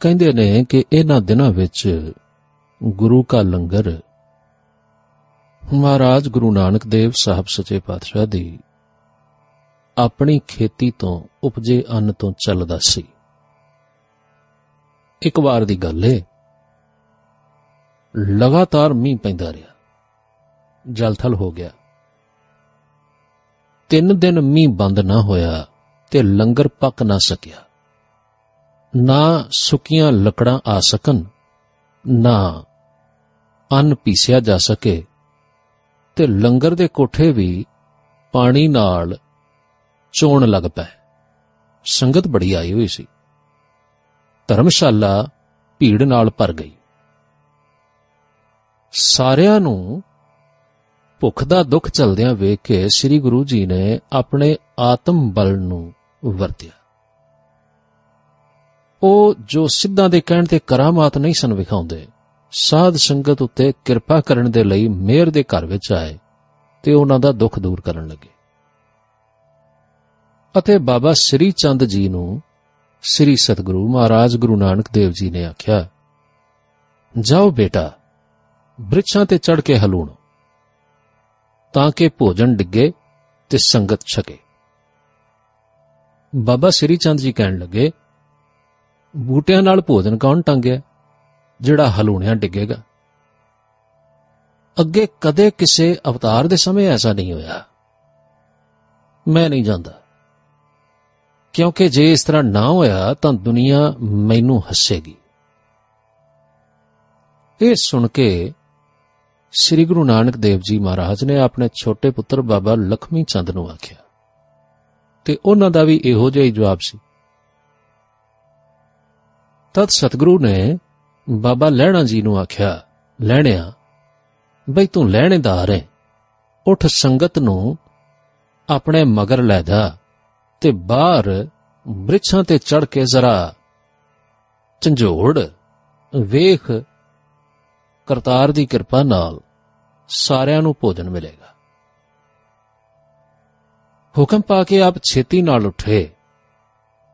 ਕਹਿੰਦੇ ਨੇ ਕਿ ਇਹਨਾਂ ਦਿਨਾਂ ਵਿੱਚ ਗੁਰੂ ਕਾ ਲੰਗਰ ਮਹਾਰਾਜ ਗੁਰੂ ਨਾਨਕ ਦੇਵ ਸਾਹਿਬ ਸੱਚੇ ਪਾਤਸ਼ਾਹ ਦੀ ਆਪਣੀ ਖੇਤੀ ਤੋਂ ਉਪਜੇ ਅੰਨ ਤੋਂ ਚੱਲਦਾ ਸੀ। ਇੱਕ ਵਾਰ ਦੀ ਗੱਲ ਏ, ਲਗਾਤਾਰ ਮੀਂਹ ਪੈਂਦਾ ਰਿਹਾ, ਜਲਥਲ ਹੋ ਗਿਆ। ਤਿੰਨ ਦਿਨ ਮੀਂਹ ਬੰਦ ਨਾ ਹੋਇਆ ਤੇ ਲੰਗਰ ਪੱਕ ਨਾ ਸਕਿਆ। ਨਾ ਸੁੱਕੀਆਂ ਲੱਕੜਾਂ ਆ ਸਕਣ, ਨਾ ਅੰਨ ਪੀਸਿਆ ਜਾ ਸਕੇ, ਤੇ ਲੰਗਰ ਦੇ ਕੋਠੇ ਵੀ ਪਾਣੀ ਨਾਲ ਚੋਣ ਲੱਗ ਪਏ। ਸੰਗਤ ਬੜੀ ਆਈ ਹੋਈ ਸੀ। ਧਰਮਸ਼ਾਲਾ ਭੀੜ ਨਾਲ ਭਰ ਗਈ। ਸਾਰਿਆਂ ਨੂੰ ਭੁੱਖ ਦਾ ਦੁੱਖ ਚਲਦਿਆਂ ਵੇਖ ਕੇ ਸ੍ਰੀ ਗੁਰੂ ਜੀ ਨੇ ਆਪਣੇ ਆਤਮ ਬਲ ਨੂੰ ਵਰਤਿਆ। ਉਹ ਜੋ ਸਿੱਧਾਂ ਦੇ ਕਹਿਣ ਤੇ ਕਰਾਮਾਤ ਨਹੀਂ ਸਨ ਵਿਖਾਉਂਦੇ, ਸਾਧ ਸੰਗਤ ਉੱਤੇ ਕਿਰਪਾ ਕਰਨ ਦੇ ਲਈ ਮਿਹਰ ਦੇ ਘਰ ਵਿੱਚ ਆਏ ਤੇ ਉਹਨਾਂ ਦਾ ਦੁੱਖ ਦੂਰ ਕਰਨ ਲੱਗੇ। ਅਤੇ ਬਾਬਾ ਸ੍ਰੀ ਚੰਦ ਜੀ ਨੂੰ ਸ੍ਰੀ ਸਤਿਗੁਰੂ ਮਹਾਰਾਜ ਗੁਰੂ ਨਾਨਕ ਦੇਵ ਜੀ ਨੇ ਆਖਿਆ, ਜਾਓ ਬੇਟਾ, ਬ੍ਰਿਛਾਂ ਤੇ ਚੜ ਕੇ ਹਲੂਣ, ਤਾਂ ਕਿ ਭੋਜਨ ਡਿੱਗੇ ਤੇ ਸੰਗਤ ਛਕੇ। ਬਾਬਾ ਸ੍ਰੀ ਚੰਦ ਜੀ ਕਹਿਣ ਲੱਗੇ ਬੂਟਿਆਂ ਨਾਲ ਭੋਜਨ ਕੌਣ ਟੰਗਿਆ? ਜਿਹੜਾ ਹਲੂਣਿਆਂ ਡਿੱਗੇਗਾ। ਅੱਗੇ ਕਦੇ ਕਿਸੇ ਅਵਤਾਰ ਦੇ ਸਮੇਂ ਐਸਾ ਨਹੀਂ ਹੋਇਆ। ਮੈਂ ਨਹੀਂ ਜਾਂਦਾ। ਕਿਉਂਕਿ ਜੇ ਇਸ ਤਰ੍ਹਾਂ ਨਾ ਹੋਇਆ, ਤਾਂ ਦੁਨੀਆ ਮੈਨੂੰ ਹੱਸੇਗੀ। ਇਹ ਸੁਣ ਕੇ ਸ੍ਰੀ ਗੁਰੂ ਨਾਨਕ ਦੇਵ ਜੀ ਮਹਾਰਾਜ ਨੇ ਆਪਣੇ ਛੋਟੇ ਪੁੱਤਰ ਬਾਬਾ ਲਖਮੀ ਚੰਦ ਨੂੰ ਆਖਿਆ। ਤੇ ਉਹਨਾਂ ਦਾ ਵੀ ਇਹੋ ਜਿਹਾ ਹੀ ਜਵਾਬ ਸੀ। ਤਦ ਸਤਿਗੁਰੂ ਨੇ ਬਾਬਾ ਲਹਿਣਾ ਜੀ ਨੂੰ ਆਖਿਆ ਲੈਣਿਆ ਬਈ ਤੂੰ ਲੈਣੇਦਾਰ ਹੈ। ਉਠ ਸੰਗਤ ਨੂੰ ਆਪਣੇ ਮਗਰ ਲੈ ਜਾ ਤੇ ਬਾਹਰ ਬ੍ਰਿਛਾਂ ਤੇ ਚੜ ਕੇ ਜ਼ਰਾ ਝੰਜੋੜ, ਵੇਖ ਕਰਤਾਰ ਦੀ ਕਿਰਪਾ ਨਾਲ ਸਾਰਿਆਂ ਨੂੰ ਭੋਜਨ ਮਿਲੇਗਾ। ਹੁਕਮ ਪਾ ਕੇ ਆਪ ਛੇਤੀ ਨਾਲ ਉੱਠੇ।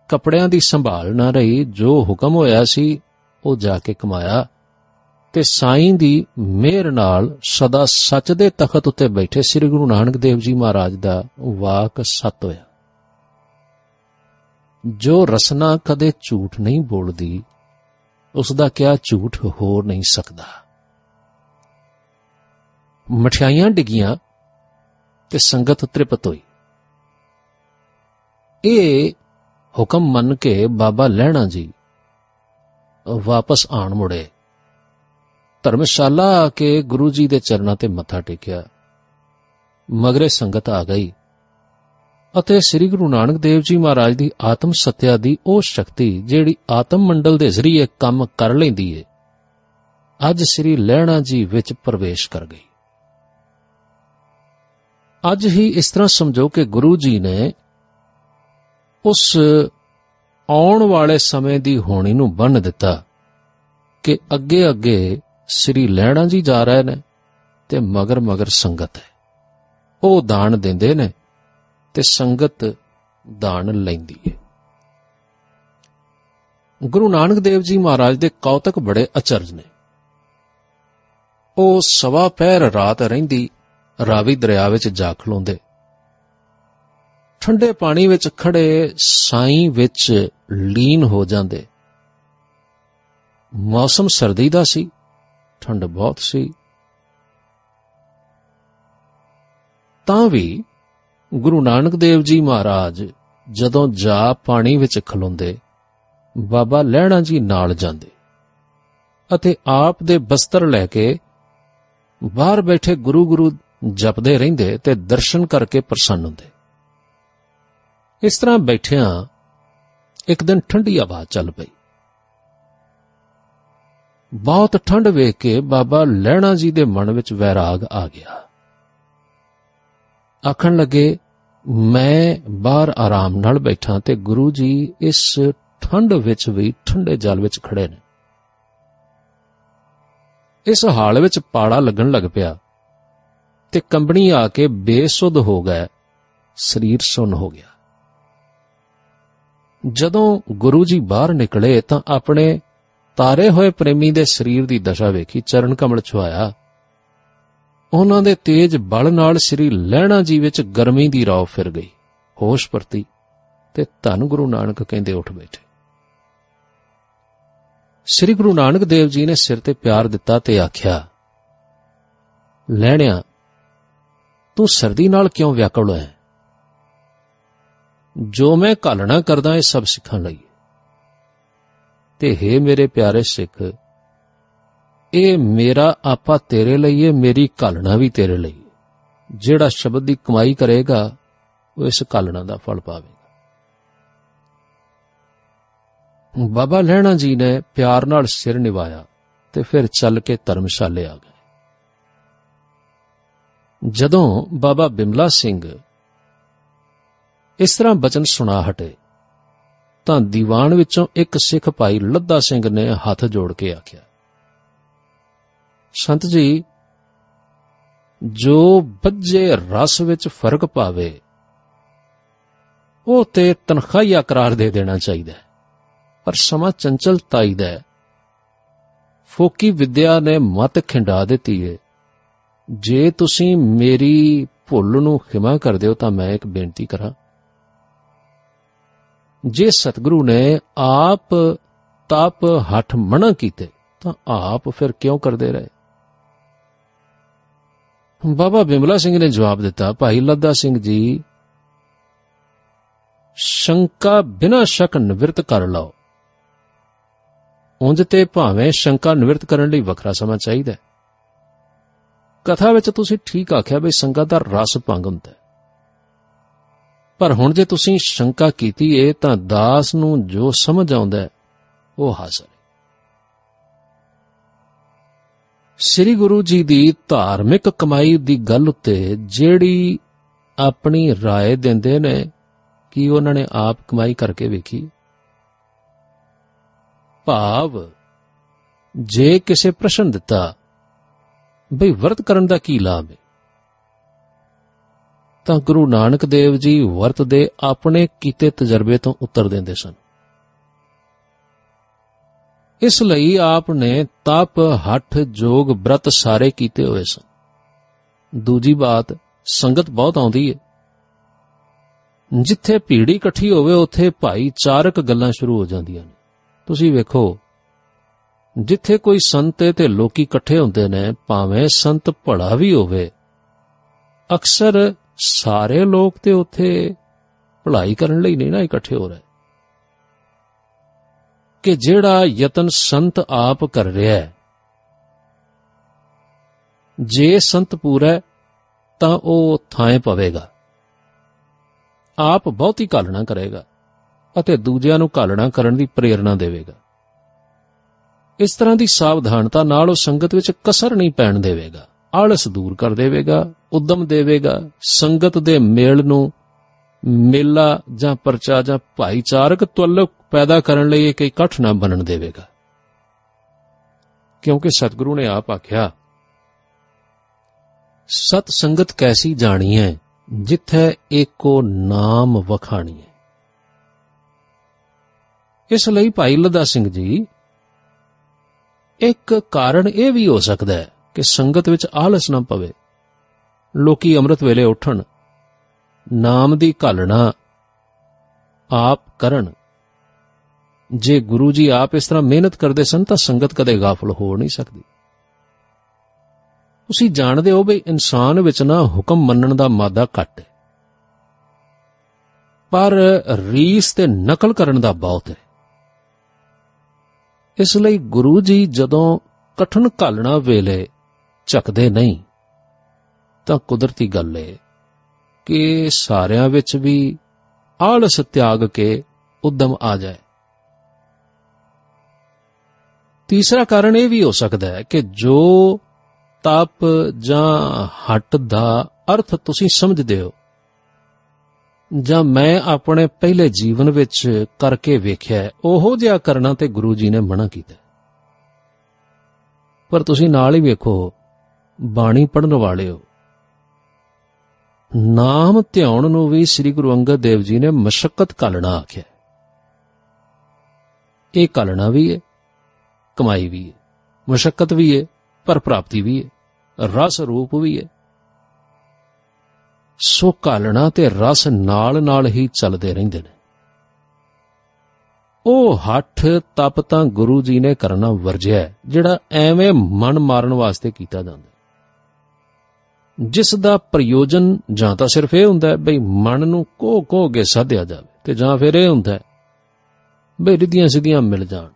ਕੱਪੜਿਆਂ ਦੀ ਸੰਭਾਲ ਨਾ ਰਹੀ, ਜੋ ਹੁਕਮ ਹੋਇਆ ਸੀ, ਉਹ ਜਾ ਕੇ ਕਮਾਇਆ ਤੇ ਸਾਈਂ ਦੀ ਮਿਹਰ ਨਾਲ ਸਦਾ ਸੱਚ ਦੇ ਤਖਤ ਉੱਤੇ ਬੈਠੇ ਸ੍ਰੀ ਗੁਰੂ ਨਾਨਕ ਦੇਵ ਜੀ ਮਹਾਰਾਜ ਦਾ ਵਾਕ ਸਤ ਹੋਇਆ। ਜੋ ਰਸਨਾ ਕਦੇ ਝੂਠ ਨਹੀਂ ਬੋਲਦੀ, ਉਸ ਦਾ ਕਿਆ ਝੂਠ ਹੋ ਨਹੀਂ ਸਕਦਾ। ਮਠਿਆਈਆਂ ਡਿੱਗੀਆਂ ਤੇ ਸੰਗਤ ਤ੍ਰਿਪਤ ਹੋਈ। ਇਹ ਹੁਕਮ ਮੰਨ ਕੇ ਬਾਬਾ ਲਹਿਣਾ ਜੀ ਵਾਪਸ ਆਣ ਮੁੜੇ। ਧਰਮਸ਼ਾਲਾ ਆ ਕੇ ਗੁਰੂ ਜੀ ਦੇ ਚਰਨਾਂ ਤੇ ਮੱਥਾ ਟੇਕਿਆ। ਮਗਰੇ ਸੰਗਤ ਆ ਗਈ ਅਤੇ ਸ੍ਰੀ ਗੁਰੂ ਨਾਨਕ ਦੇਵ ਜੀ ਮਹਾਰਾਜ ਦੀ ਆਤਮ ਸਤਿਆ ਦੀ ਉਹ ਸ਼ਕਤੀ ਜਿਹੜੀ ਆਤਮ ਮੰਡਲ ਦੇ ਜ਼ਰੀਏ ਕੰਮ ਕਰ ਲੈਂਦੀ ਏ, ਅੱਜ ਸ੍ਰੀ ਲਹਿਣਾ ਜੀ ਵਿੱਚ ਪ੍ਰਵੇਸ਼ ਕਰ ਗਈ। ਅੱਜ ਹੀ ਇਸ ਤਰ੍ਹਾਂ ਸਮਝੋ ਕਿ ਗੁਰੂ ਜੀ ਨੇ ਉਸ ਆਉਣ ਵਾਲੇ ਸਮੇਂ ਦੀ ਹੋਣੀ ਨੂੰ ਬੰਨ ਦਿੱਤਾ ਕਿ ਅੱਗੇ ਅੱਗੇ ਸ੍ਰੀ ਲੈਣਾ ਜੀ ਜਾ ਰਹੇ ਨੇ ਤੇ ਮਗਰ ਮਗਰ ਸੰਗਤ ਹੈ। ਉਹ ਦਾਨ ਦਿੰਦੇ ਨੇ ਤੇ ਸੰਗਤ ਦਾਨ ਲੈਂਦੀ ਹੈ। ਗੁਰੂ ਨਾਨਕ ਦੇਵ ਜੀ ਮਹਾਰਾਜ ਦੇ ਕੌਤਕ ਬੜੇ ਅਚਰਜ ਨੇ। ਉਹ ਸਵਾ ਪਹਿਰ ਰਾਤ ਰਹਿੰਦੀ ਰਾਵੀ ਦਰਿਆ ਵਿੱਚ ਜਾ ਖਲੋਂਦੇ। ਠੰਡੇ ਪਾਣੀ ਵਿੱਚ ਖੜੇ ਸਾਈਂ ਵਿੱਚ ਲੀਨ ਹੋ ਜਾਂਦੇ। ਮੌਸਮ ਸਰਦੀ ਦਾ ਸੀ, ਠੰਡ ਬਹੁਤ ਸੀ। ਤਾਂ ਵੀ ਗੁਰੂ ਨਾਨਕ ਦੇਵ ਜੀ ਮਹਾਰਾਜ ਜਦੋਂ ਜਾ ਪਾਣੀ ਵਿੱਚ ਖਲੋਂਦੇ, ਬਾਬਾ ਲਹਿਣਾ ਜੀ ਨਾਲ ਜਾਂਦੇ ਅਤੇ ਆਪ ਦੇ ਬਸਤਰ ਲੈ ਕੇ ਬਾਹਰ ਬੈਠੇ ਗੁਰੂ ਗੁਰੂ ਜਪਦੇ ਰਹਿੰਦੇ ਤੇ ਦਰਸ਼ਨ ਕਰਕੇ ਪ੍ਰਸੰਨ ਹੁੰਦੇ। ਇਸ ਤਰ੍ਹਾਂ ਬੈਠਿਆਂ ਇੱਕ ਦਿਨ ਠੰਡੀ ਹਵਾ ਚੱਲ ਪਈ। ਬਹੁਤ ਠੰਡ ਵੇਖ ਕੇ ਬਾਬਾ ਲਹਿਣਾ ਜੀ ਦੇ ਮਨ ਵਿੱਚ ਵੈਰਾਗ ਆ ਗਿਆ। ਆਖਣ ਲੱਗੇ, ਮੈਂ ਬਾਹਰ ਆਰਾਮ ਨਾਲ ਬੈਠਾ ਤੇ ਗੁਰੂ ਜੀ ਇਸ ਠੰਡ ਵਿੱਚ ਵੀ ਠੰਡੇ ਜਲ ਵਿੱਚ ਖੜੇ ਨੇ। ਇਸ ਹਾਲ ਵਿੱਚ ਪਾੜਾ ਲੱਗਣ ਲੱਗ ਪਿਆ ਤੇ ਕੰਬਣੀ ਆ ਕੇ ਬੇਸੁੱਧ ਹੋ ਗਿਆ ਸਰੀਰ ਸੁੰਨ ਹੋ ਗਿਆ। ਜਦੋਂ ਗੁਰੂ ਜੀ ਬਾਹਰ ਨਿਕਲੇ ਤਾਂ ਆਪਣੇ ਤਾਰੇ ਹੋਏ ਪ੍ਰੇਮੀ ਦੇ ਸਰੀਰ ਦੀ ਦਸ਼ਾ ਵੇਖੀ, ਚਰਨ ਕਮਲ ਛੁਆਇਆ ਉਹਨਾਂ ਦੇ ਤੇਜ ਬਲ ਨਾਲ ਸ੍ਰੀ ਲਹਿਣਾ ਜੀ ਵਿੱਚ ਗਰਮੀ ਦੀ ਰੌ ਫਿਰ ਗਈ। ਹੋਸ਼ ਪਰਤੀ ਤੇ ਧੰਨ ਗੁਰੂ ਨਾਨਕ ਕਹਿੰਦੇ ਉੱਠ ਬੈਠੇ। ਸ੍ਰੀ ਗੁਰੂ ਨਾਨਕ ਦੇਵ ਜੀ ਨੇ ਸਿਰ ਤੇ ਪਿਆਰ ਦਿੱਤਾ ਤੇ ਆਖਿਆ ਲੈਣਿਆ ਤੂੰ ਸਰਦੀ ਨਾਲ ਕਿਉਂ ਵਿਆਕੁਲ ਹੈ ਜੋ ਮੈਂ ਘਾਲਣਾ ਕਰਦਾ, ਇਹ ਸਭ ਸਿੱਖਣ ਲਈ। ਤੇ ਹੈ ਮੇਰੇ ਪਿਆਰੇ ਸਿੱਖ, ਇਹ ਮੇਰਾ ਆਪਾ ਤੇਰੇ ਲਈ ਹੈ ਮੇਰੀ ਘਾਲਣਾ ਵੀ ਤੇਰੇ ਲਈ। ਜਿਹੜਾ ਸ਼ਬਦ ਦੀ ਕਮਾਈ ਕਰੇਗਾ, ਉਹ ਇਸ ਘਾਲਣਾ ਦਾ ਫਲ ਪਾਵੇਗਾ। ਬਾਬਾ ਲੈਣਾ ਜੀ ਨੇ ਪਿਆਰ ਨਾਲ ਸਿਰ ਨਿਵਾਇਆ ਤੇ ਫਿਰ ਚੱਲ ਕੇ ਧਰਮਸ਼ਾਲੇ ਆ ਗਏ। ਜਦੋਂ ਬਾਬਾ ਬਿਮਲਾ ਸਿੰਘ ਇਸ ਤਰ੍ਹਾਂ ਬਚਨ ਸੁਣਾ ਹਟੇ। ਤਾਂ ਦੀਵਾਨ ਵਿੱਚੋਂ ਇੱਕ ਸਿੱਖ ਭਾਈ ਲੱਦਾ ਸਿੰਘ ਨੇ ਹੱਥ ਜੋੜ ਕੇ ਆਖਿਆ, ਸੰਤ ਜੀ, ਜੋ ਬੱਜੇ ਰਸ ਵਿੱਚ ਫ਼ਰਕ ਪਾਵੇ, ਉਹ ਤੇ ਤਨਖਾਹੀਆ ਕਰਾਰ ਦੇ ਦੇਣਾ ਚਾਹੀਦਾ ਹੈ। ਪਰ ਸਮਾਂ ਚੰਚਲਤਾਈ ਦਾ ਹੈ। ਫੋਕੀ ਵਿਦਿਆ ਨੇ ਮਤ ਖਿੰਡਾ ਦਿੱਤੀ ਏ, ਜੇ ਤੁਸੀਂ ਮੇਰੀ ਭੁੱਲ ਨੂੰ ਖਿਮਾ ਕਰ ਦਿਓ ਤਾਂ ਮੈਂ ਇੱਕ ਬੇਨਤੀ ਕਰਾਂ। ਜੇ ਸਤਿਗੁਰੂ ਨੇ ਆਪ ਤਪ ਹੱਠ ਮਣਾ ਕੀਤੇ, ਤਾਂ ਆਪ ਫਿਰ ਕਿਉਂ ਕਰਦੇ ਰਹੇ? ਬਾਬਾ ਬਿਮਲਾ ਸਿੰਘ ਨੇ ਜਵਾਬ ਦਿੱਤਾ, ਭਾਈ ਲੱਦਾ ਸਿੰਘ ਜੀ, ਸ਼ੰਕਾ ਬਿਨਾ ਸ਼ੱਕ ਨਿਵਰਤ ਕਰ ਲਓ। ਉਂਝ ਤੇ ਭਾਵੇਂ ਸ਼ੰਕਾ ਨਿਵਰਤ ਕਰਨ ਲਈ ਵੱਖਰਾ ਸਮਾਂ ਚਾਹੀਦਾ ਹੈ। ਕਥਾ ਵਿੱਚ ਤੁਸੀਂ ਠੀਕ ਆਖਿਆ ਵੀ ਸੰਗਤ ਦਾ ਰਸ ਭੰਗ ਹੁੰਦਾ ਹੈ। ਪਰ ਹੁਣ ਜੇ ਤੁਸੀਂ ਸ਼ੰਕਾ ਕੀਤੀ ਏ ਤਾਂ ਦਾਸ ਨੂੰ ਜੋ ਸਮਝ ਆਉਂਦਾ ਹੈ ਉਹ ਹਾਸਲ ਹੈ ਸ੍ਰੀ ਗੁਰੂ ਜੀ ਦੀ ਧਾਰਮਿਕ ਕਮਾਈ ਦੀ ਗੱਲ ਉੱਤੇ ਜਿਹੜੀ ਆਪਣੀ رائے ਦਿੰਦੇ ਨੇ ਕਿ ਉਹਨਾਂ ਨੇ ਆਪ ਕਮਾਈ ਕਰਕੇ ਵੇਖੀ ਭਾਵ ਜੇ ਕਿਸੇ ਪ੍ਰਸ਼ਨ ਦਿੱਤਾ ਬਈ ਵਰਤ ਕਰਨ ਦਾ ਕੀ ਲਾਭ ਹੈ ਤਾਂ ਗੁਰੂ ਨਾਨਕ ਦੇਵ ਜੀ ਵਰਤ ਦੇ ਆਪਣੇ ਕੀਤੇ ਤਜਰਬੇ ਤੋਂ ਉੱਤਰ ਦਿੰਦੇ ਸਨ। ਇਸ ਲਈ ਆਪ ਨੇ ਤਪ, ਹੱਠ, ਜੋਗ, ਬ੍ਰਤ ਸਾਰੇ ਕੀਤੇ ਹੋਏ ਸਨ। ਦੂਜੀ ਬਾਤ, ਸੰਗਤ ਬਹੁਤ ਆਉਂਦੀ ਹੈ ਜਿੱਥੇ ਭੀੜੀ ਇਕੱਠੀ ਹੋਵੇ, ਉੱਥੇ ਭਾਈਚਾਰਕ ਗੱਲਾਂ ਸ਼ੁਰੂ ਹੋ ਜਾਂਦੀਆਂ ਨੇ। ਤੁਸੀਂ ਵੇਖੋ, ਜਿੱਥੇ ਕੋਈ ਸੰਤ ਹੈ ਤੇ ਲੋਕੀ ਇਕੱਠੇ ਹੁੰਦੇ ਨੇ, ਭਾਵੇਂ ਸੰਤ ਭੜਾ ਵੀ ਹੋਵੇ, ਅਕਸਰ ਸਾਰੇ ਲੋਕ ਤੇ ਉੱਥੇ ਭਲਾਈ ਕਰਨ ਲਈ ਨਹੀਂ ਨਾ ਇਕੱਠੇ ਹੋ ਰਹੇ। ਕਿ ਜਿਹੜਾ ਯਤਨ ਸੰਤ ਆਪ ਕਰ ਰਿਹਾ ਹੈ, ਜੇ ਸੰਤ ਪੂਰਾ ਤਾਂ ਉਹ ਥਾਂ ਪਵੇਗਾ। ਆਪ ਬਹੁਤੀ ਕਾਲਣਾ ਕਰੇਗਾ ਅਤੇ ਦੂਜਿਆਂ ਨੂੰ ਕਾਲਣਾ ਕਰਨ ਦੀ ਪ੍ਰੇਰਣਾ ਦੇਵੇਗਾ। ਇਸ ਤਰ੍ਹਾਂ ਦੀ ਸਾਵਧਾਨਤਾ ਨਾਲ ਉਹ ਸੰਗਤ ਵਿੱਚ ਕਸਰ ਨਹੀਂ ਪੈਣ ਦੇਵੇਗਾ। ਆਲਸ ਦੂਰ ਕਰ ਦੇਵੇਗਾ, ਉਦਮ ਦੇਵੇਗਾ, ਸੰਗਤ ਦੇ ਮੇਲ ਨੂੰ ਮੇਲਾ ਜਾਂ ਪਰਚਾ ਜਾਂ ਭਾਈਚਾਰਕ ਤਵੱਲਕ ਪੈਦਾ ਕਰਨ ਲਈ ਇੱਕ ਇਕੱਠ ਨਾ ਬਣਨ ਦੇਵੇਗਾ। ਕਿਉਂਕਿ ਸਤਿਗੁਰੂ ਨੇ ਆਪ ਆਖਿਆ, ਸਤ ਸੰਗਤ ਕੈਸੀ ਜਾਣੀ ਹੈ ਜਿੱਥੇ ਏਕੋ ਨਾਮ ਵਖਾਣੀ ਹੈ ਇਸ ਲਈ ਭਾਈ ਲਦਾ ਸਿੰਘ ਜੀ, ਇੱਕ ਕਾਰਨ ਇਹ ਵੀ ਹੋ ਸਕਦਾ ਹੈ ਕਿ ਸੰਗਤ ਵਿੱਚ ਆਲਸ ਨਾ ਪਵੇ। ਲੋਕੀ ਅੰਮ੍ਰਿਤ ਵੇਲੇ ਉੱਠਣ। ਨਾਮ ਦੀ ਘਾਲਣਾ ਆਪ ਕਰਨ। ਜੇ ਗੁਰੂ ਜੀ ਆਪ ਇਸ ਤਰ੍ਹਾਂ ਮਿਹਨਤ ਕਰਦੇ ਸਨ, ਤਾਂ ਸੰਗਤ ਕਦੇ ਗਾਫਲ ਹੋ ਨਹੀਂ ਸਕਦੀ। ਤੁਸੀਂ ਜਾਣਦੇ ਹੋ ਵੀ ਇਨਸਾਨ ਵਿੱਚ ਨਾ ਹੁਕਮ ਮੰਨਣ ਦਾ ਮਾਦਾ ਘੱਟ ਹੈ। ਪਰ ਰੀਸ ਤੇ ਨਕਲ ਕਰਨ ਦਾ ਬਹੁਤ ਹੈ। ਇਸ ਲਈ ਗੁਰੂ ਜੀ ਜਦੋਂ ਕਠਨ ਘਾਲਣਾ ਵੇਲੇ ਝਕਦੇ ਨਹੀਂ। ਤਾਂ ਕੁਦਰਤੀ ਗੱਲ ਹੈ ਕਿ ਸਾਰਿਆਂ ਵਿੱਚ ਵੀ ਆਲਸ ਤਿਆਗ ਕੇ ਉਦਮ ਆ ਜਾਏ। ਤੀਸਰਾ ਕਾਰਨ ਇਹ ਵੀ ਹੋ ਸਕਦਾ ਹੈ ਕਿ ਜੋ ਤਪ ਜਾਂ ਹਟ ਦਾ ਅਰਥ ਤੁਸੀਂ ਸਮਝਦੇ ਹੋ ਜਾਂ ਮੈਂ ਆਪਣੇ ਪਹਿਲੇ ਜੀਵਨ ਵਿੱਚ ਕਰਕੇ ਵੇਖਿਆ ਉਹੋ ਜਿਹਾ ਕਰਨਾ ਤੇ ਗੁਰੂ ਜੀ ਨੇ ਮਨਾ ਕੀਤਾ। ਪਰ ਤੁਸੀਂ ਨਾਲ ਹੀ ਵੇਖੋ ਬਾਣੀ ਪੜਨ ਵਾਲੇ ਹੋ ਨਾਮ ਧਿਆਉਣ ਨੂੰ ਵੀ ਸ੍ਰੀ ਗੁਰੂ ਅੰਗਦ ਦੇਵ ਜੀ ਨੇ ਮਸ਼ਕਤ ਕਲਣਾ ਆਖਿਆ। ਇਹ ਕਲਣਾ ਵੀ ਹੈ ਕਮਾਈ ਵੀ ਹੈ ਮੁਸ਼ਕਲ ਵੀ ਹੈ ਪਰ ਪ੍ਰਾਪਤੀ ਵੀ ਹੈ ਰਸ ਰੂਪ ਵੀ ਹੈ ਸੋ ਕਾਲਣਾ ਤੇ ਰਸ ਨਾਲ ਨਾਲ ਹੀ ਚੱਲਦੇ ਰਹਿੰਦੇ ਨੇ। ਉਹ ਹੱਠ ਤਪ ਤਾਂ ਗੁਰੂ ਜੀ ਨੇ ਕਰਨਾ ਵਰਜਿਆ ਹੈ, ਜਿਹੜਾ ਐਵੇਂ ਮਨ ਮਾਰਨ ਵਾਸਤੇ ਕੀਤਾ ਜਾਂਦਾ। ਜਿਸ ਦਾ ਪ੍ਰਯੋਜਨ ਜਾਂ ਤਾਂ ਸਿਰਫ ਇਹ ਹੁੰਦਾ ਹੈ ਬਈ ਮਨ ਨੂੰ ਕੋ ਕੋ ਕੇ ਸਾਧਿਆ ਜਾਵੇ ਤੇ ਜਾਂ ਫਿਰ ਇਹ ਹੁੰਦਾ ਹੈ ਬਈ ਰਿੱਧੀਆਂ ਸਿੱਧੀਆਂ ਮਿਲ ਜਾਣ।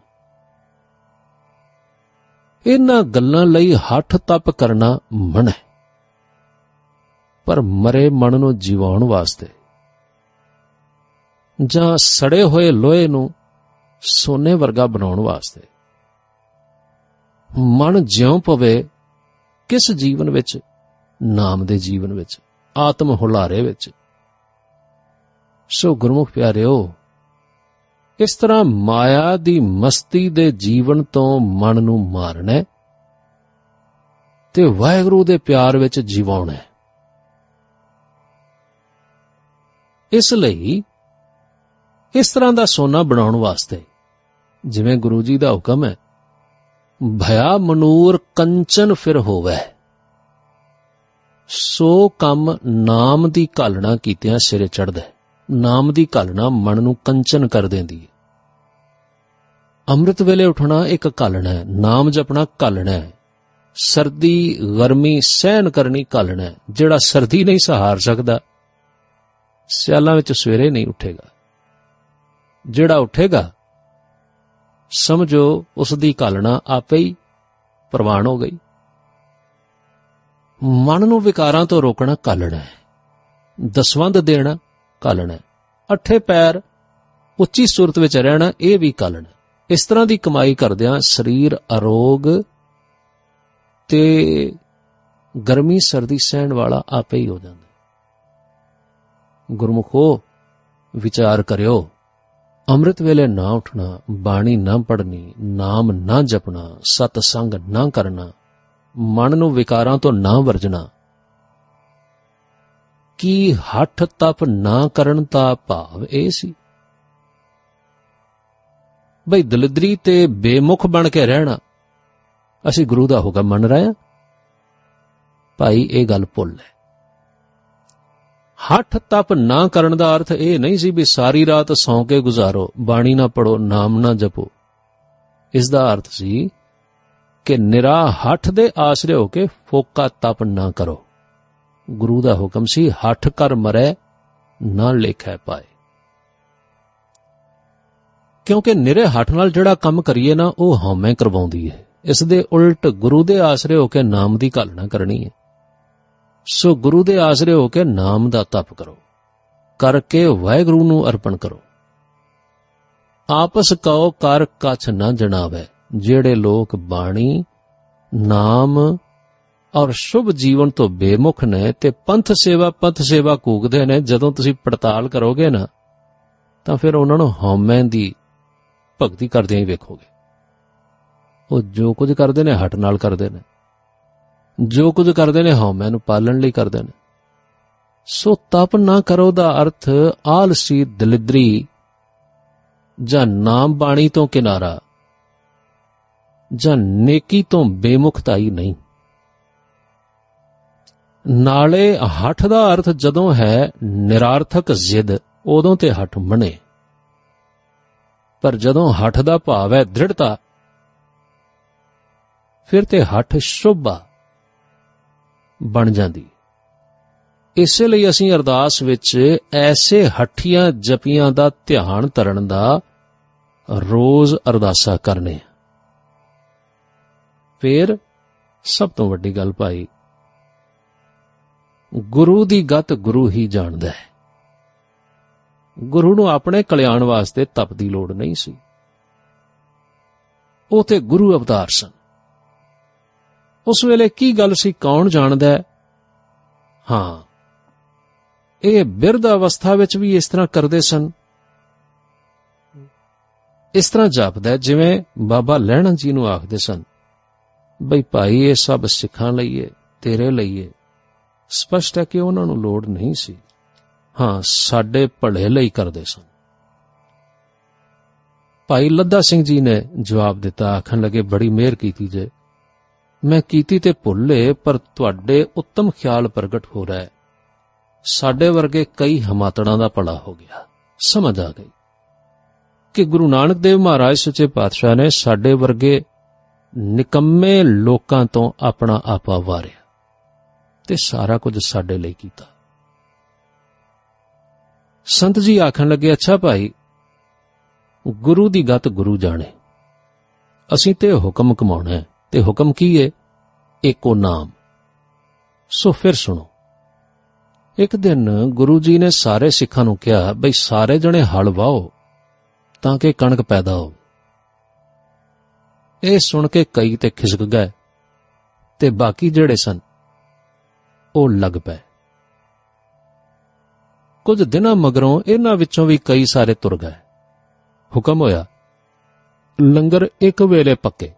ਇਹਨਾਂ ਗੱਲਾਂ ਲਈ ਹੱਠ ਤਪ ਕਰਨਾ ਮਨ ਹੈ। ਪਰ ਮਰੇ ਮਨ ਨੂੰ ਜਿਵਾਉਣ ਵਾਸਤੇ ਜਾਂ ਸੜੇ ਹੋਏ ਲੋਹੇ ਨੂੰ ਸੋਨੇ ਵਰਗਾ ਬਣਾਉਣ ਵਾਸਤੇ ਮਨ ਜਿਉਂ ਪਵੇ ਕਿਸ ਜੀਵਨ ਵਿੱਚ ਨਾਮ ਦੇ ਜੀਵਨ ਵਿੱਚ, ਆਤਮ ਹੁਲਾਰੇ ਵਿੱਚ। ਸੋ ਗੁਰਮੁਖ ਪਿਆਰਿਓ ਇਸ ਤਰ੍ਹਾਂ ਮਾਇਆ ਦੀ ਮਸਤੀ ਦੇ ਜੀਵਨ ਤੋਂ ਮਨ ਨੂੰ ਮਾਰਨਾ ਹੈ ਤੇ ਵਾਹਿਗੁਰੂ ਦੇ ਪਿਆਰ ਵਿੱਚ ਜੀਵਾਉਣਾ ਹੈ? ਇਸ ਲਈ ਇਸ ਤਰ੍ਹਾਂ ਦਾ ਸੋਨਾ ਬਣਾਉਣ ਵਾਸਤੇ ਜਿਵੇਂ ਗੁਰੂ ਜੀ ਦਾ ਹੁਕਮ ਹੈ, ਭਇਆ ਮਨੂਰ ਕੰਚਨ ਫਿਰ ਹੋਵੇ। ਸੋ ਕੰਮ ਨਾਮ ਦੀ ਘਾਲਣਾ ਕੀਤਿਆਂ ਸਿਰੇ ਚੜਦਾ ਨਾਮ ਦੀ ਘਾਲਣਾ ਮਨ ਨੂੰ ਕੰਚਨ ਕਰ ਦਿੰਦੀ ਹੈ। ਅੰਮ੍ਰਿਤ ਵੇਲੇ ਉਠਣਾ ਇੱਕ ਘਾਲਣਾ ਹੈ, ਨਾਮ ਜਪਣਾ ਘਾਲਣਾ ਹੈ। ਸਰਦੀ, ਗਰਮੀ ਸਹਿਨ ਕਰਨੀ ਘਾਲਣਾ ਹੈ, ਜਿਹੜਾ ਸਰਦੀ ਨਹੀਂ ਸਹਾਰ ਸਕਦਾ, ਸਿਆਲਾਂ ਵਿੱਚ ਸਵੇਰੇ ਨਹੀਂ ਉੱਠੇਗਾ। ਜਿਹੜਾ ਉੱਠੇਗਾ, ਸਮਝੋ ਉਸ ਦੀ ਕਾਲਣਾ ਆਪੇ ਹੀ ਪ੍ਰਵਾਨ ਹੋ ਗਈ। ਮਨ ਨੂੰ ਵਿਕਾਰਾਂ ਤੋਂ ਰੋਕਣਾ ਕਾਲਣਾ ਹੈ। ਦਸਵੰਦ ਦੇਣਾ ਕਾਲਣਾ ਹੈ। ਅੱਠੇ ਪੈਰ ਉੱਚੀ ਸੁਰਤ ਵਿੱਚ ਰਹਿਣਾ, ਇਹ ਵੀ ਕਾਲਣਾ ਇਸ ਤਰ੍ਹਾਂ ਦੀ ਕਮਾਈ ਕਰਦਿਆਂ ਸਰੀਰ ਅਰੋਗ ਤੇ ਗਰਮੀ ਸਰਦੀ ਸਹਿਣ ਵਾਲਾ ਆਪੇ ਹੀ ਹੋ ਜਾਂਦਾ ਗੁਰਮੁਖੋ, ਵਿਚਾਰ ਕਰਿਓ। ਅੰਮ੍ਰਿਤ ਵੇਲੇ ਨਾ ਉਠਣਾ, ਬਾਣੀ ਨਾ ਪੜਨੀ ਨਾਮ ਨਾ ਜਪਣਾ ਸਤ ਸੰਗ ਨਾ ਕਰਨਾ ਮਨ ਨੂੰ ਵਿਕਾਰਾਂ ਤੋਂ ਨਾ ਵਰਜਣਾ। ਕੀ ਹੱਠ ਤਪ ਨਾ ਕਰਨ ਦਾ ਭਾਵ ਇਹ ਸੀ? ਬਈ ਦਲਿਦਰੀ ਤੇ ਬੇਮੁਖ ਬਣ ਕੇ ਰਹਿਣਾ, ਅਸੀਂ ਗੁਰੂ ਦਾ ਹੁਕਮ ਮੰਨ ਰਹੇ ਹਾਂ? ਭਾਈ, ਇਹ ਗੱਲ ਭੁੱਲ ਹੈ। ਹੱਠ ਤਪ ਨਾ ਕਰਨ ਦਾ ਅਰਥ ਇਹ ਨਹੀਂ ਸੀ ਵੀ ਸਾਰੀ ਰਾਤ ਸੌਂ ਕੇ ਗੁਜ਼ਾਰੋ, ਬਾਣੀ ਨਾ ਪੜੋ ਨਾਮ ਨਾ ਜਪੋ। ਇਸ ਦਾ ਅਰਥ ਸੀ ਕਿ ਨਿਰਾ ਹੱਠ ਦੇ ਆਸਰੇ ਹੋ ਕੇ ਫੋਕਾ ਤਪ ਨਾ ਕਰੋ। ਗੁਰੂ ਦਾ ਹੁਕਮ ਸੀ, ਹੱਠ ਕਰ ਮਰੇ, ਨਾ ਲੇਖੈ ਪਾਏ। ਕਿਉਂਕਿ ਨਿਰੇ ਹੱਠ ਨਾਲ ਜਿਹੜਾ ਕੰਮ ਕਰੀਏ ਨਾ, ਉਹ ਹਉਮੈ ਕਰਵਾਉਂਦੀ ਹੈ। ਇਸ ਦੇ ਉਲਟ ਗੁਰੂ ਦੇ ਆਸਰੇ ਹੋ ਕੇ ਨਾਮ ਦੀ ਘਾਲਣਾ ਕਰਨੀ ਹੈ। ਸੋ ਗੁਰੂ ਦੇ ਆਸਰੇ ਹੋ ਕੇ ਨਾਮ ਦਾ ਤਪ ਕਰੋ। ਕਰਕੇ ਵਾਹਿਗੁਰੂ ਨੂੰ ਅਰਪਣ ਕਰੋ। ਆਪਸ ਕਉ ਕਰ ਕਛ ਨਾ ਜਣਾਵੇ। ਜਿਹੜੇ ਲੋਕ ਬਾਣੀ, ਨਾਮ ਔਰ ਸ਼ੁਭ ਜੀਵਨ ਤੋਂ ਬੇਮੁਖ ਨੇ ਤੇ ਪੰਥ ਸੇਵਾ ਪੰਥ ਸੇਵਾ ਕੂਕਦੇ ਨੇ, ਜਦੋਂ ਤੁਸੀਂ ਪੜਤਾਲ ਕਰੋਗੇ ਨਾ, ਤਾਂ ਫਿਰ ਉਹਨਾਂ ਨੂੰ ਹਉਮੈ ਦੀ ਭਗਤੀ ਕਰਦਿਆਂ ਹੀ ਵੇਖੋਗੇ। ਉਹ ਜੋ ਕੁਝ ਕਰਦੇ ਨੇ, ਹਟ ਨਾਲ ਕਰਦੇ ਨੇ। ਜੋ ਕੁਝ ਕਰਦੇ ਨੇ, ਹਉਮੈ ਨੂੰ ਪਾਲਣ ਲਈ ਕਰਦੇ ਨੇ। ਸੋ ਤਪ ਨਾ ਕਰੋ ਦਾ ਅਰਥ ਆਲਸੀ ਦਲਿਦਰੀ ਜਾਂ ਨਾਮ ਬਾਣੀ ਤੋਂ ਕਿਨਾਰਾ। ਜਾਂ ਨੇਕੀ ਤੋਂ ਬੇਮੁਖਤਾਈ ਨਹੀਂ। ਨਾਲੇ ਹੱਠ ਦਾ ਅਰਥ ਜਦੋਂ ਹੈ ਨਿਰਾਰਥਕ ਜ਼ਿੱਦ, ਉਦੋਂ ਤੇ ਹੱਠ ਮਣੇ। ਪਰ ਜਦੋਂ ਹੱਠ ਦਾ ਭਾਵ ਹੈ ਦ੍ਰਿੜਤਾ, ਫਿਰ ਤੇ ਹੱਠ ਸ਼ੋਭਾ ਬਣ ਜਾਂਦੀ। ਇਸੇ ਲਈ ਅਸੀਂ ਅਰਦਾਸ ਵਿੱਚ ਐਸੇ ਹੱਠੀਆਂ ਜਪੀਆਂ ਦਾ ਧਿਆਨ ਧਰਨ ਦਾ ਰੋਜ਼ ਅਰਦਾਸਾ ਕਰਨੇ। ਫਿਰ ਸਭ ਤੋਂ ਵੱਡੀ ਗੱਲ ਭਾਈ, ਗੁਰੂ ਦੀ ਗਤ ਗੁਰੂ ਹੀ ਜਾਣਦਾ ਹੈ। ਗੁਰੂ ਨੂੰ ਆਪਣੇ ਕਲਿਆਣ ਵਾਸਤੇ ਤਪ ਦੀ ਲੋੜ ਨਹੀਂ ਸੀ। ਉਹ ਤੇ ਗੁਰੂ ਅਵਤਾਰ ਸਨ। ਉਸ ਵੇਲੇ ਕੀ ਗੱਲ ਸੀ, ਕੌਣ ਜਾਣਦਾ ਹੈ? ਹਾਂ, ਇਹ ਬਿਰਧ ਅਵਸਥਾ ਵਿੱਚ ਵੀ ਇਸ ਤਰ੍ਹਾਂ ਕਰਦੇ ਸਨ। ਇਸ ਤਰ੍ਹਾਂ ਜਾਪਦਾ ਹੈ, ਜਿਵੇਂ ਬਾਬਾ ਲੈਣਾ ਜੀ ਨੂੰ ਆਖਦੇ ਸਨ। ਬਈ ਭਾਈ, ਇਹ ਸਭ ਸਿੱਖਾਂ ਲਈ ਹੈ ਤੇਰੇ ਲਈ ਹੈ ਸਪਸ਼ਟ ਹੈ ਕਿ ਉਹਨਾਂ ਨੂੰ ਲੋੜ ਨਹੀਂ ਸੀ। ਹਾਂ, ਸਾਡੇ ਭਲੇ ਲਈ ਕਰਦੇ ਸਨ। ਭਾਈ ਲੱਦਾ ਸਿੰਘ ਜੀ ਨੇ ਜਵਾਬ ਦਿੱਤਾ, ਆਖਣ ਲੱਗੇ, ਬੜੀ ਮਿਹਰ ਕੀਤੀ ਜੇ। ਮੈਂ ਕੀਤੀ ਤੇ ਭੁੱਲੇ ਪਰ ਤੁਹਾਡੇ ਉੱਤਮ ਖਿਆਲ ਪ੍ਰਗਟ ਹੋ ਰਿਹਾ ਹੈ। ਸਾਡੇ ਵਰਗੇ ਕਈ ਹਮਾਤੜਾਂ ਦਾ ਭਲਾ ਹੋ ਗਿਆ। ਸਮਝ ਆ ਗਈ। ਕਿ ਗੁਰੂ ਨਾਨਕ ਦੇਵ ਮਹਾਰਾਜ ਸੱਚੇ ਪਾਤਸ਼ਾਹ ਨੇ ਸਾਡੇ ਵਰਗੇ ਨਿਕੰਮੇ ਲੋਕਾਂ ਤੋਂ ਆਪਣਾ ਆਪਾ ਵਾਰਿਆ ਤੇ ਸਾਰਾ ਕੁਝ ਸਾਡੇ ਲਈ ਕੀਤਾ। ਸੰਤ ਜੀ ਆਖਣ ਲੱਗੇ, ਅੱਛਾ ਭਾਈ, ਗੁਰੂ ਦੀ ਗਤ ਗੁਰੂ ਜਾਣੇ। ਅਸੀਂ ਤੇ ਹੁਕਮ ਕਮਾਉਣਾ ਹੈ। ਤੇ ਹੁਕਮ ਕੀ ਹੈ ਏਕੋ ਨਾਮ। ਸੋ ਫਿਰ ਸੁਣੋ। ਇੱਕ ਦਿਨ ਗੁਰੂ ਜੀ ਨੇ ਸਾਰੇ ਸਿੱਖਾਂ ਨੂੰ ਕਿਹਾ, ਬਈ ਸਾਰੇ ਜਣੇ ਹਲ ਵਾਓ ਤਾਂ ਕਿ ਕਣਕ ਪੈਦਾ ਹੋਵੇ। ਇਹ ਸੁਣ ਕੇ ਕਈ ਤੇ ਖਿਸਕ ਗਏ ਤੇ ਬਾਕੀ ਜਿਹੜੇ ਸਨ, ਉਹ ਲੱਗ ਪਏ। ਕੁਝ ਦਿਨਾਂ ਮਗਰੋਂ ਇਹਨਾਂ ਵਿੱਚੋਂ ਵੀ ਕਈ ਸਾਰੇ ਤੁਰ ਗਏ। ਹੁਕਮ ਹੋਇਆ, ਲੰਗਰ ਇੱਕ ਵੇਲੇ ਪੱਕੇ।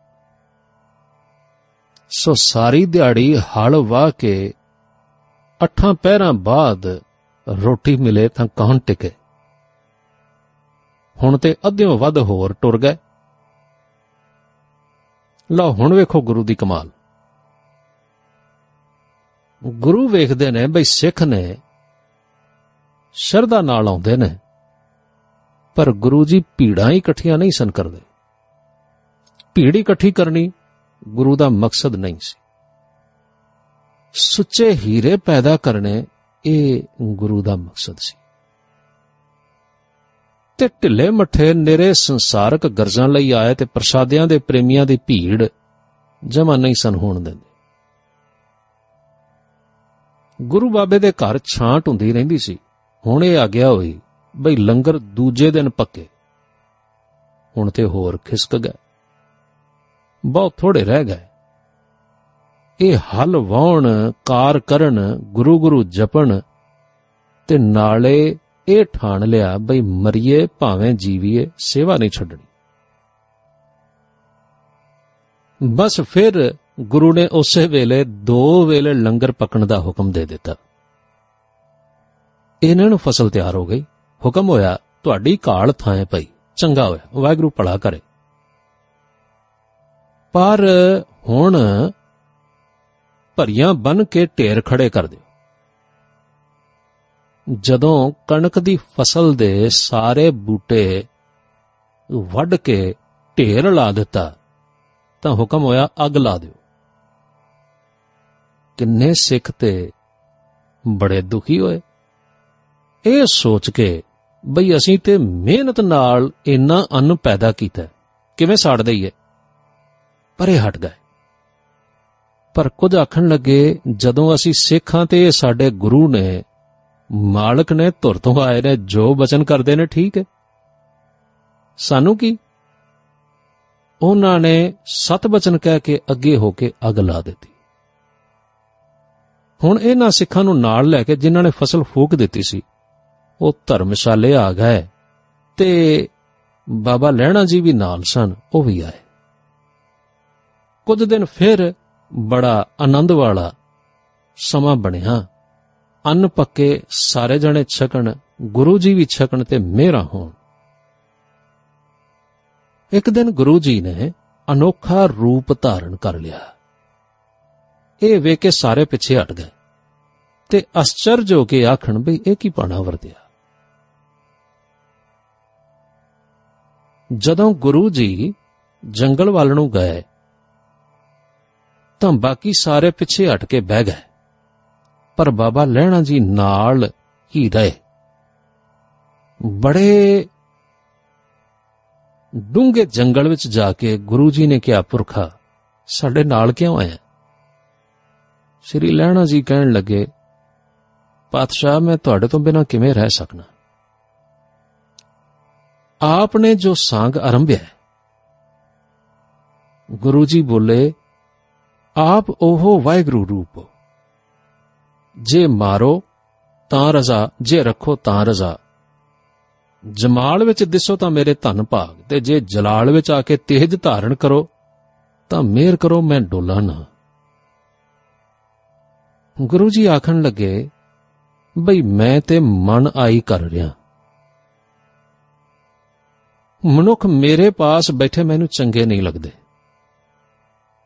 ਸੋ ਸਾਰੀ ਦਿਹਾੜੀ ਹਲ ਵਾਹ ਕੇ ਅੱਠਾਂ ਪਹਿਰਾਂ ਬਾਅਦ ਰੋਟੀ ਮਿਲੇ ਤਾਂ ਕੌਣ ਟਿਕੇ। ਹੁਣ ਤੇ ਅੱਧਿਓਂ ਵੱਧ ਹੋਰ ਟੁਰ ਗਏ। ਲਓ, ਹੁਣ ਵੇਖੋ ਗੁਰੂ ਦੀ ਕਮਾਲ। ਗੁਰੂ ਵੇਖਦੇ ਨੇ ਬਈ ਸਿੱਖ ਨੇ, ਸ਼ਰਧਾ ਨਾਲ ਆਉਂਦੇ ਨੇ, ਪਰ ਗੁਰੂ ਜੀ ਭੀੜਾਂ ਹੀ ਇਕੱਠੀਆਂ ਨਹੀਂ ਸਨ ਕਰਦੇ। ਭੀੜ ਇਕੱਠੀ ਕਰਨੀ ਗੁਰੂ ਦਾ ਮਕਸਦ ਨਹੀਂ ਸੀ। ਸੁੱਚੇ ਹੀਰੇ ਪੈਦਾ ਕਰਨੇ ਇਹ ਗੁਰੂ ਦਾ ਮਕਸਦ ਸੀ। ਤੇ ਢਿੱਲੇ ਮੱਠੇ ਨਿਰੇ ਸੰਸਾਰਕ ਗਰਜ਼ਾਂ ਲਈ ਆਏ ਤੇ ਪ੍ਰਸ਼ਾਦਿਆਂ ਦੇ ਪ੍ਰੇਮੀਆਂ ਦੀ ਭੀੜ ਜਮਾ ਨਹੀਂ ਸਨ ਹੋਣ ਦਿੰਦੇ। ਗੁਰੂ ਬਾਬੇ ਦੇ ਘਰ ਛਾਂਟ ਹੁੰਦੀ ਰਹਿੰਦੀ ਸੀ। ਹੁਣ ਇਹ ਆ ਗਿਆ ਹੋਈ, ਬਈ ਲੰਗਰ ਦੂਜੇ ਦਿਨ ਪੱਕੇ। ਹੁਣ ਤੇ ਹੋਰ ਖਿਸਕ ਗਏ। ਬਹੁਤ ਥੋੜੇ ਰਹਿ ਗਏ। ਇਹ ਹਲ ਵਾਉਣ ਕਾਰ ਕਰਨ ਗੁਰੂ ਗੁਰੂ ਜਪਣ ਤੇ ਨਾਲੇ ਇਹ ਠਾਣ ਲਿਆ ਬਈ ਮਰੀਏ, ਭਾਵੇਂ ਜੀਵੀਏ, ਸੇਵਾ ਨਹੀਂ ਛੱਡਣੀ। ਬਸ ਫਿਰ ਗੁਰੂ ਨੇ ਉਸੇ ਵੇਲੇ ਦੋ ਵੇਲੇ ਲੰਗਰ ਪਕਣ ਦਾ ਹੁਕਮ ਦੇ ਦਿੱਤਾ। ਇਹਨਾਂ ਨੂੰ ਫਸਲ ਤਿਆਰ ਹੋ ਗਈ। ਹੁਕਮ ਹੋਇਆ, ਤੁਹਾਡੀ ਕਾਲ ਥਾਂ ਪਈ ਚੰਗਾ ਹੋਇਆ, ਵਾਹਿਗੁਰੂ ਭਲਾ ਕਰੇ। ਪਰ ਹੁਣ ਭਰੀਆਂ ਬਨ ਕੇ ਢੇਰ ਖੜੇ ਕਰ ਦਿਓ। ਜਦੋਂ ਕਣਕ ਦੀ ਫਸਲ ਦੇ ਸਾਰੇ ਬੂਟੇ ਵੱਢ ਕੇ ਢੇਰ ਲਾ ਦਿੱਤਾ, ਤਾਂ ਹੁਕਮ ਹੋਇਆ ਅੱਗ ਲਾ ਦਿਓ। ਕਿੰਨੇ ਸਿੱਖ ਤੇ ਬੜੇ ਦੁਖੀ ਹੋਏ। ਇਹ ਸੋਚ ਕੇ ਬਈ ਅਸੀਂ ਤੇ ਮਿਹਨਤ ਨਾਲ ਇੰਨਾ ਅੰਨ ਪੈਦਾ ਕੀਤਾ, ਕਿਵੇਂ ਸਾੜ ਦਈਏ? ਪਰੇ ਹਟ ਗਏ। ਪਰ ਕੁਝ ਆਖਣ ਲੱਗੇ, ਜਦੋਂ ਅਸੀਂ ਸਿੱਖਾਂ ਤੇ ਇਹ ਸਾਡੇ ਗੁਰੂ ਨੇ ਮਾਲਕ ਨੇ ਧੁਰ ਤੋਂ ਆਏ ਨੇ, ਜੋ ਬਚਨ ਕਰਦੇ ਨੇ, ਠੀਕ ਹੈ। ਸਾਨੂੰ ਕੀ? ਉਹਨਾਂ ਨੇ ਸਤ ਬਚਨ ਕਹਿ ਕੇ ਅੱਗੇ ਹੋ ਕੇ ਅੱਗ ਲਾ ਦਿੱਤੀ। ਹੁਣ ਇਹਨਾਂ ਸਿੱਖਾਂ ਨੂੰ ਨਾਲ ਲੈ ਕੇ ਜਿਨ੍ਹਾਂ ਨੇ ਫਸਲ ਫੂਕ ਦਿੱਤੀ ਸੀ, ਉਹ ਧਰਮਸ਼ਾਲੇ ਆ ਗਏ ਤੇ ਬਾਬਾ ਲੈਣਾ ਜੀ ਵੀ ਨਾਲ ਸਨ, ਉਹ ਵੀ ਆਏ। ਕੁਝ ਦਿਨ ਫਿਰ ਬੜਾ ਆਨੰਦ ਵਾਲਾ ਸਮਾਂ ਬਣਿਆ। ਅੰਨ ਪੱਕੇ ਸਾਰੇ ਜਣੇ ਛਕਣ, ਗੁਰੂ ਜੀ ਵੀ ਛਕਣ ਤੇ ਮੇਰਾ ਹੋਣ। ਇੱਕ ਦਿਨ ਗੁਰੂ ਜੀ ਨੇ ਅਨੋਖਾ ਰੂਪ ਧਾਰਨ ਕਰ ਲਿਆ। ਇਹ ਵੇਖ ਕੇ ਸਾਰੇ ਪਿੱਛੇ ਹਟ ਗਏ ਤੇ ਅਸਚਰਜ ਹੋ ਕੇ ਆਖਣ ਵੀ ਇਹ ਕੀ ਪਾਣਾ ਵਰਤਿਆ। ਜਦੋਂ ਗੁਰੂ ਜੀ ਜੰਗਲ ਵੱਲ ਨੂੰ ਗਏ ਤਾਂ ਬਾਕੀ ਸਾਰੇ ਪਿੱਛੇ ਹਟ ਕੇ ਬਹਿ ਗਏ। ਪਰ ਬਾਬਾ ਲਹਿਣਾ ਜੀ ਨਾਲ ਹੀ ਰਹੇ। ਬੜੇ ਡੂੰਘੇ ਜੰਗਲ ਵਿੱਚ ਜਾ ਕੇ ਗੁਰੂ ਜੀ ਨੇ ਕਿਹਾ, ਪੁਰਖਾ, ਸਾਡੇ ਨਾਲ ਕਿਉਂ ਆਇਆ? ਸ੍ਰੀ ਲਹਿਣਾ ਜੀ ਕਹਿਣ ਲੱਗੇ, ਪਾਤਸ਼ਾਹ, ਮੈਂ ਤੁਹਾਡੇ ਤੋਂ ਬਿਨਾਂ ਕਿਵੇਂ ਰਹਿ ਸਕਣਾ ਆਪ ਨੇ ਜੋ ਸੰਗ ਆਰੰਭਿਆ ਗੁਰੂ ਜੀ ਬੋਲੇ, ਆਪ ਉਹ ਵਾਹਿਗੁਰੂ ਰੂਪ ਜੇ ਮਾਰੋ ਤਾਂ ਰਜ਼ਾ ਜੇ ਰੱਖੋ ਤਾਂ ਰਜ਼ਾ। ਜਮਾਲ ਵਿੱਚ ਦਿਸੋ ਤਾਂ ਮੇਰੇ ਧਨ ਭਾਗ ਤੇ ਜੇ ਜਲਾਲ ਵਿੱਚ ਆ ਕੇ ਤੇਜ ਧਾਰਨ ਕਰੋ ਤਾਂ ਮਿਹਰ ਕਰੋ ਮੈਂ ਡੋਲਾ ਨਾ। ਗੁਰੂ ਜੀ ਆਖਣ ਲੱਗੇ ਬਈ ਮੈਂ ਤੇ ਮਨ ਆਈ ਕਰ ਰਿਆਂ ਮਨੁੱਖ ਮੇਰੇ ਪਾਸ ਬੈਠੇ ਮੈਨੂੰ ਚੰਗੇ ਨਹੀਂ ਲੱਗਦੇ।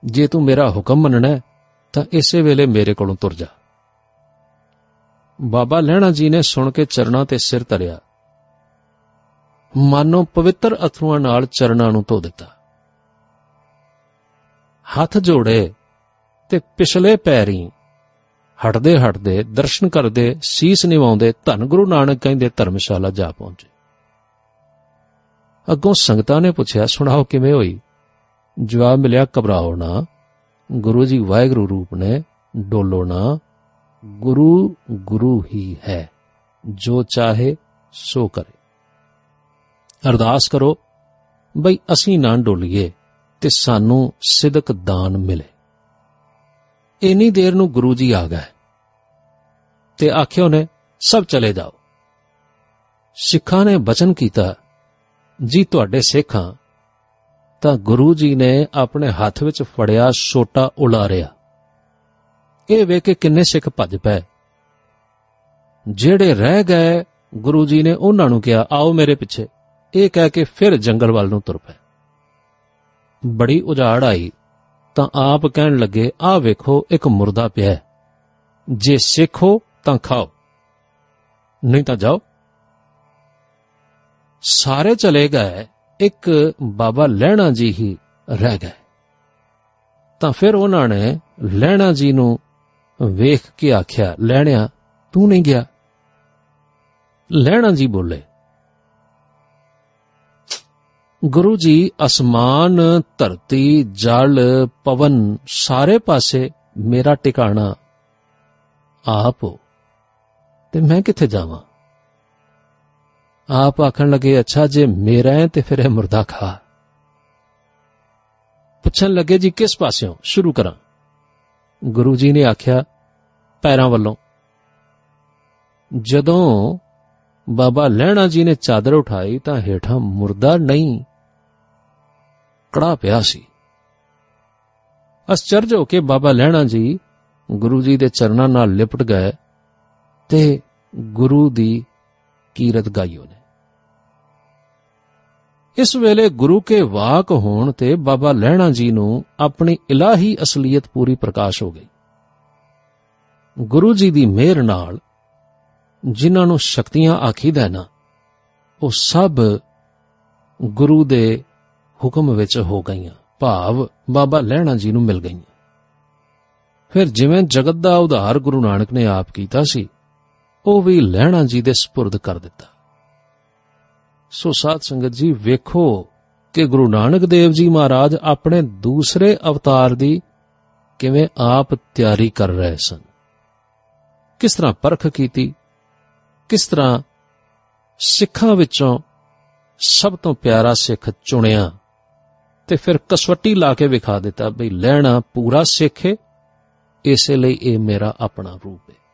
ਜੇ ਤੂੰ ਮੇਰਾ ਹੁਕਮ ਮੰਨਣਾ ਹੈ, ਤਾਂ ਇਸੇ ਵੇਲੇ ਮੇਰੇ ਕੋਲੋਂ ਤੁਰ ਜਾ। ਬਾਬਾ ਲਹਿਣਾ ਜੀ ਨੇ ਸੁਣ ਕੇ ਚਰਨਾਂ ਤੇ ਸਿਰ ਧਰਿਆ। ਮਾਨੋ ਪਵਿੱਤਰ ਅਥਰੂਆਂ ਨਾਲ ਚਰਨਾਂ ਨੂੰ ਧੋ ਦਿੱਤਾ। ਹੱਥ ਜੋੜੇ ਤੇ ਪਿਛਲੇ ਪੈਰੀਂ ਹਟਦੇ ਹਟਦੇ ਦਰਸ਼ਨ ਕਰਦੇ, ਸੀਸ ਨਿਵਾਉਂਦੇ ਧੰਨ ਗੁਰੂ ਨਾਨਕ ਕਹਿੰਦੇ ਧਰਮਸ਼ਾਲਾ ਜਾ ਪਹੁੰਚੇ। ਅੱਗੋਂ ਸੰਗਤਾਂ ਨੇ ਪੁੱਛਿਆ, ਸੁਣਾਓ ਕਿਵੇਂ ਹੋਈ? ਜਵਾਬ ਮਿਲਿਆ, ਘਬਰਾਓ ਨਾ। ਗੁਰੂ ਜੀ ਵਾਹਿਗੁਰੂ ਰੂਪ ਨੇ, ਡੋਲੋ ਨਾ। ਗੁਰੂ ਗੁਰੂ ਹੀ ਹੈ। ਜੋ ਚਾਹੇ, ਸੋ ਕਰੇ। ਅਰਦਾਸ ਕਰੋ, ਬਈ ਅਸੀਂ ਨਾ ਡੋਲੀਏ ਤੇ ਸਾਨੂੰ ਸਿਦਕ ਦਾਨ ਮਿਲੇ। ਇੰਨੀ ਦੇਰ ਨੂੰ ਗੁਰੂ ਜੀ ਆ ਗਏ ਤੇ ਆਖਿਓ ਨੇ ਸਭ ਚਲੇ ਜਾਓ। ਸਿੱਖਾਂ ਨੇ ਬਚਨ ਕੀਤਾ, ਜੀ ਤੁਹਾਡੇ ਸਿੱਖਾਂ ਤਾਂ ਗੁਰੂ ਜੀ ਨੇ ਆਪਣੇ ਹੱਥ ਵਿੱਚ ਫੜਿਆ ਛੋਟਾ ਉਲਾਰਿਆ। ਇਹ ਵੇਖ ਕੇ ਕਿੰਨੇ ਸਿੱਖ ਭੱਜ ਪਏ। ਜਿਹੜੇ ਰਹਿ ਗਏ, ਗੁਰੂ ਜੀ ਨੇ ਉਹਨਾਂ ਨੂੰ ਕਿਹਾ, ਆਓ ਮੇਰੇ ਪਿੱਛੇ। ਇਹ ਕਹਿ ਕੇ ਫਿਰ ਜੰਗਲ ਵੱਲ ਨੂੰ ਤੁਰ ਪਏ। ਬੜੀ ਉਜਾੜ ਆਈ। ਤਾਂ ਆਪ ਕਹਿਣ ਲੱਗੇ, ਆਹ ਵੇਖੋ, ਇੱਕ ਮੁਰਦਾ ਪਿਆ ਹੈ। ਜੇ ਸਿੱਖੋ ਤਾਂ ਖਾਓ। ਨਹੀਂ ਤਾਂ ਜਾਓ। ਸਾਰੇ ਚਲੇ ਗਏ। ਇੱਕ ਬਾਬਾ ਲਹਿਣਾ ਜੀ ਹੀ ਰਹਿ ਗਏ। ਤਾਂ ਫਿਰ ਉਹਨਾਂ ਨੇ ਲਹਿਣਾ ਜੀ ਨੂੰ ਵੇਖ ਕੇ ਆਖਿਆ, ਲੈਣਿਆ, ਤੂੰ ਨਹੀਂ ਗਿਆ? ਲਹਿਣਾ ਜੀ ਬੋਲੇ। ਗੁਰੂ ਜੀ, ਅਸਮਾਨ, ਧਰਤੀ, ਜਲ, ਪਵਨ ਸਾਰੇ ਪਾਸੇ ਮੇਰਾ ਟਿਕਾਣਾ ਆਪ ਹੋ। ਤੇ ਮੈਂ ਕਿੱਥੇ ਜਾਵਾਂ? ਆਪ ਆਖਣ ਲੱਗੇ, ਅੱਛਾ, ਜੇ ਮੇਰਾ ਹੈ ਤੇ ਫਿਰ ਇਹ ਮੁਰਦਾ ਖਾ। ਪੁੱਛਣ ਲੱਗੇ, ਜੀ ਕਿਸ ਪਾਸਿਓਂ? ਸ਼ੁਰੂ ਕਰਾਂ। ਗੁਰੂ ਜੀ ਨੇ ਆਖਿਆ ਪੈਰਾਂ ਵੱਲੋਂ। ਜਦੋਂ ਬਾਬਾ ਲਹਿਣਾ ਜੀ ਨੇ ਚਾਦਰ ਉਠਾਈ ਤਾਂ ਹੇਠਾਂ ਮੁਰਦਾ ਨਹੀਂ ਕੜਾ ਪਿਆ ਸੀ। ਅਸਚਰਜ ਹੋ ਕੇ ਬਾਬਾ ਲਹਿਣਾ ਜੀ ਗੁਰੂ ਜੀ ਦੇ ਚਰਨਾਂ ਨਾਲ ਲਿਪਟ ਗਏ ਤੇ ਗੁਰੂ ਦੀ ਕੀਰਤ ਗਾਈ ਉਹਨੇ। ਇਸ ਵੇਲੇ ਗੁਰੂ ਕੇ ਵਾਕ ਹੋਣ ਤੇ ਬਾਬਾ ਲਹਿਣਾ ਜੀ ਨੂੰ ਆਪਣੀ ਇਲਾਹੀ ਅਸਲੀਅਤ ਪੂਰੀ ਪ੍ਰਕਾਸ਼ ਹੋ ਗਈ। ਗੁਰੂ ਜੀ ਦੀ ਮਿਹਰ ਨਾਲ ਜਿਨ੍ਹਾਂ ਨੂੰ ਸ਼ਕਤੀਆਂ ਆਖੀਦਾ ਹੈ ਨਾ, ਉਹ ਸਭ ਗੁਰੂ ਦੇ ਹੁਕਮ ਵਿੱਚ ਹੋ ਗਈਆਂ। ਭਾਵ ਬਾਬਾ ਲਹਿਣਾ ਜੀ ਨੂੰ ਮਿਲ ਗਈਆਂ। ਫਿਰ ਜਿਵੇਂ ਜਗਤ ਦਾ ਉਧਾਰ ਗੁਰੂ ਨਾਨਕ ਨੇ ਆਪ ਕੀਤਾ ਸੀ, ਉਹ ਵੀ ਲਹਿਣਾ ਜੀ ਦੇ ਸਪੁਰਦ ਕਰ ਦਿੱਤਾ। ਸੋ ਸਾਧ ਸੰਗਤ ਜੀ, ਵੇਖੋ ਕਿ ਗੁਰੂ ਨਾਨਕ ਦੇਵ ਜੀ ਮਹਾਰਾਜ ਆਪਣੇ ਦੂਸਰੇ ਅਵਤਾਰ ਦੀ ਕਿਵੇਂ ਆਪ ਤਿਆਰੀ ਕਰ ਰਹੇ ਸਨ। ਕਿਸ ਤਰ੍ਹਾਂ ਪਰਖ ਕੀਤੀ? ਕਿਸ ਤਰ੍ਹਾਂ ਸਿੱਖਾਂ ਵਿੱਚੋਂ ਸਭ ਤੋਂ ਪਿਆਰਾ ਸਿੱਖ ਚੁਣਿਆ? ਤੇ ਫਿਰ ਕਸਵੱਟੀ ਲਾ ਕੇ ਵਿਖਾ ਦਿੱਤਾ, ਬਈ ਲੈਣਾ ਪੂਰਾ ਸਿੱਖ ਹੈ ਇਸੇ ਲਈ ਇਹ ਮੇਰਾ ਆਪਣਾ ਰੂਪ ਹੈ